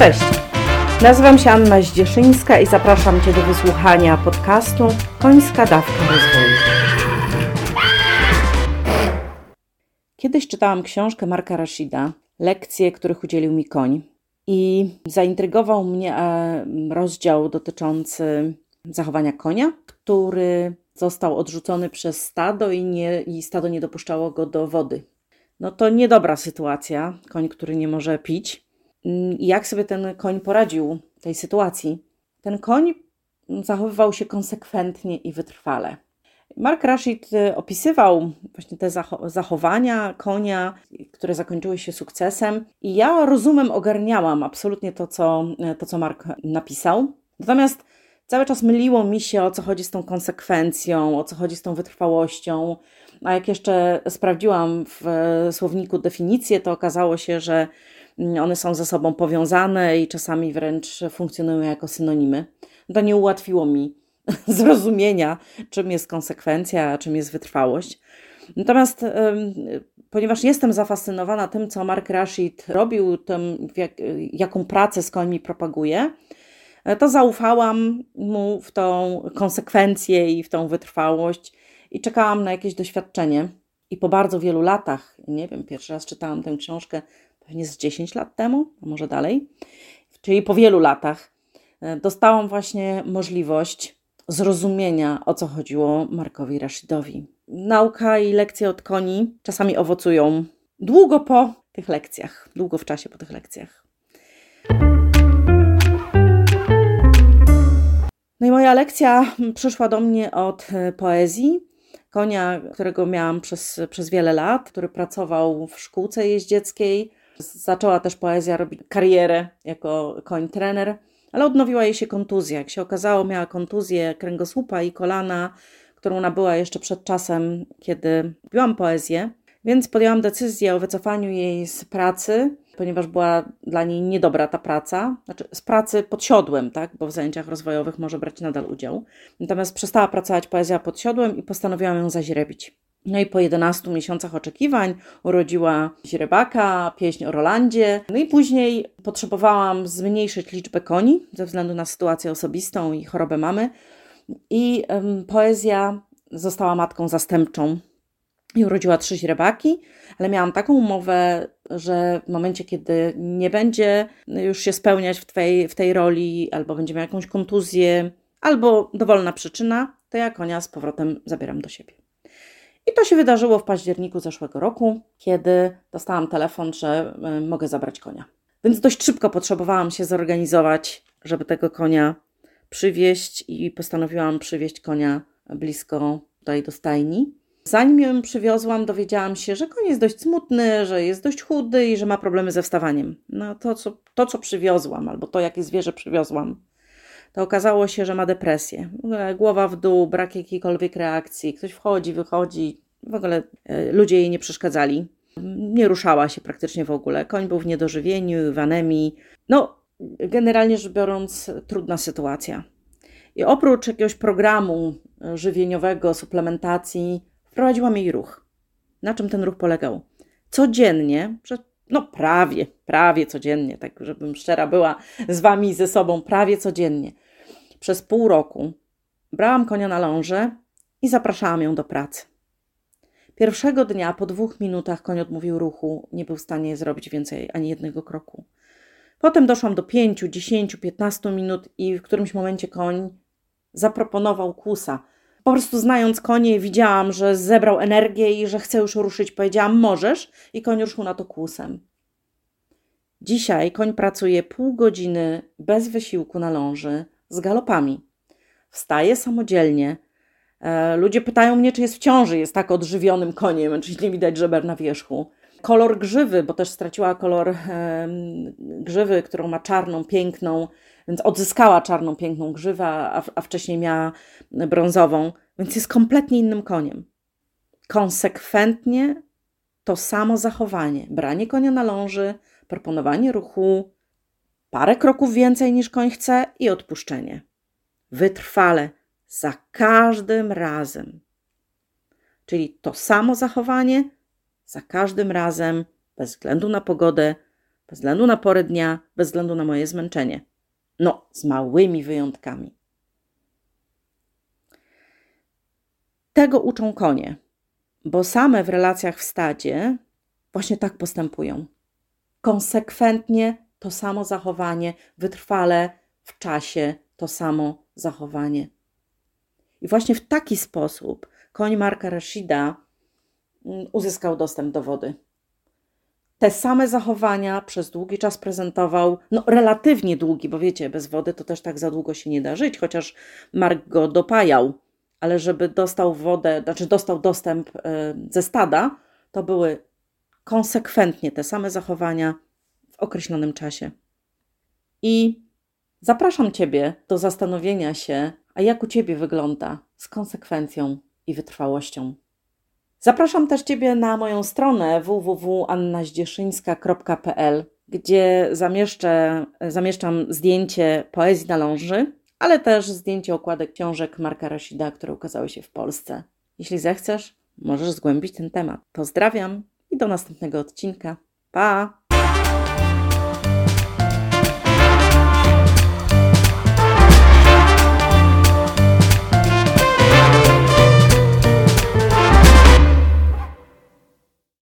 Cześć! Nazywam się Anna Zdzieszyńska i zapraszam Cię do wysłuchania podcastu Końska Dawka Rozwoju. Kiedyś czytałam książkę Marka Rashida, lekcje, których udzielił mi koń. I zaintrygował mnie e, rozdział dotyczący zachowania konia, który został odrzucony przez stado i, nie, i stado nie dopuszczało go do wody. No to niedobra sytuacja, koń, który nie może pić. Mm, jak sobie ten koń poradził w tej sytuacji? Ten koń zachowywał się konsekwentnie i wytrwale. Mark Rashid y, opisywał właśnie te zachowania konia, które zakończyły się sukcesem, i ja rozumem ogarniałam absolutnie to, co, to, co Mark napisał. Natomiast cały czas myliło mi się, o co chodzi z tą konsekwencją, o co chodzi z tą wytrwałością. A jak jeszcze sprawdziłam w słowniku definicję, to okazało się, że one są ze sobą powiązane i czasami wręcz funkcjonują jako synonimy. To nie ułatwiło mi zrozumienia, czym jest konsekwencja, a czym jest wytrwałość. Natomiast ponieważ jestem zafascynowana tym, co Mark Rashid robił, tym, jak, jaką pracę z końmi propaguje, to zaufałam mu w tą konsekwencję i w tą wytrwałość i czekałam na jakieś doświadczenie. I po bardzo wielu latach, nie wiem, pierwszy raz czytałam tę książkę pewnie z 10 lat temu, a może dalej, czyli po wielu latach, e, dostałam właśnie możliwość zrozumienia, o co chodziło Markowi Rashidowi. Nauka i lekcje od koni czasami owocują długo po tych lekcjach, długo w czasie po tych lekcjach. No i moja lekcja przyszła do mnie od e, poezji. Konia, którego miałam przez, przez wiele lat, który pracował w szkółce jeździeckiej. Zaczęła też poezja robić karierę jako koń trener, ale odnowiła jej się kontuzja. Jak się okazało, miała kontuzję kręgosłupa i kolana, którą nabyła jeszcze przed czasem, kiedy robiłam poezję. Więc podjęłam decyzję o wycofaniu jej z pracy, ponieważ była dla niej niedobra ta praca. Znaczy z pracy pod siodłem, tak? bo w zajęciach rozwojowych może brać nadal udział. Natomiast przestała pracować poezja pod siodłem i postanowiłam ją zaźrebić. No i po 11 miesiącach oczekiwań urodziła źrebaka, pieśń o Rolandzie. No i później potrzebowałam zmniejszyć liczbę koni ze względu na sytuację osobistą i chorobę mamy. I poezja została matką zastępczą i urodziła trzy źrebaki, ale miałam taką umowę, że w momencie, kiedy nie będzie już się spełniać w tej, w tej roli, albo będzie miał jakąś kontuzję, albo dowolna przyczyna, to ja konia z powrotem zabieram do siebie. I to się wydarzyło w październiku zeszłego roku, kiedy dostałam telefon, że e, mogę zabrać konia. Więc dość szybko potrzebowałam się zorganizować, żeby tego konia przywieźć i postanowiłam przywieźć konia blisko tutaj do stajni. Zanim ją przywiozłam, dowiedziałam się, że koń jest dość smutny, że jest dość chudy i że ma problemy ze wstawaniem. No to, co, to, co przywiozłam, albo to, jakie zwierzę przywiozłam, to okazało się, że ma depresję. W ogóle głowa w dół, brak jakiejkolwiek reakcji. Ktoś wchodzi, wychodzi. W ogóle e, ludzie jej nie przeszkadzali. Nie ruszała się praktycznie w ogóle. Koń był w niedożywieniu, w anemii. No, generalnie rzecz biorąc, trudna sytuacja. I oprócz jakiegoś programu żywieniowego, suplementacji, wprowadziłam jej ruch. Na czym ten ruch polegał? Codziennie, no prawie, prawie codziennie, tak żebym szczera była z wami i ze sobą, prawie codziennie. Przez pół roku brałam konia na lążę i zapraszałam ją do pracy. Pierwszego dnia, po dwóch minutach, koń odmówił ruchu, nie był w stanie zrobić więcej ani jednego kroku. Potem doszłam do pięciu, dziesięciu, piętnastu minut i w którymś momencie koń zaproponował kusa. Po prostu znając konie, widziałam, że zebrał energię i że chce już ruszyć. Powiedziałam, możesz, i koń ruszył na to kłusem. Dzisiaj koń pracuje pół godziny bez wysiłku na ląży z galopami. Wstaje samodzielnie. E, ludzie pytają mnie, czy jest w ciąży, jest tak odżywionym koniem, czyli nie widać żeber na wierzchu. Kolor grzywy, bo też straciła kolor grzywy, którą ma czarną, piękną, więc odzyskała czarną, piękną grzywę, a, a wcześniej miała brązową, więc jest kompletnie innym koniem. Konsekwentnie to samo zachowanie, branie konia na ląży, proponowanie ruchu, parę kroków więcej niż koń chce i odpuszczenie. Wytrwale, za każdym razem. Czyli to samo zachowanie, za każdym razem, bez względu na pogodę, bez względu na porę dnia, bez względu na moje zmęczenie. No, z małymi wyjątkami. Tego uczą konie, bo same w relacjach w stadzie właśnie tak postępują. Konsekwentnie to samo zachowanie, wytrwale w czasie to samo zachowanie. I właśnie w taki sposób koń Marka Rashida mm, uzyskał dostęp do wody. Te same zachowania przez długi czas prezentował, no relatywnie długi, bo wiecie, bez wody to też tak za długo się nie da żyć, chociaż Mark go dopajał, ale żeby dostał wodę, znaczy dostał dostęp y, ze stada, to były konsekwentnie te same zachowania w określonym czasie. I zapraszam Ciebie do zastanowienia się, a jak u Ciebie wygląda z konsekwencją i wytrwałością. Zapraszam też Ciebie na moją stronę www.annazdzieszyńska.pl, gdzie zamieszczę, zamieszczam zdjęcie poezji na ląży, ale też zdjęcie okładek książek Marka Rasida, które ukazały się w Polsce. Jeśli zechcesz, możesz zgłębić ten temat. Pozdrawiam i do następnego odcinka. Pa!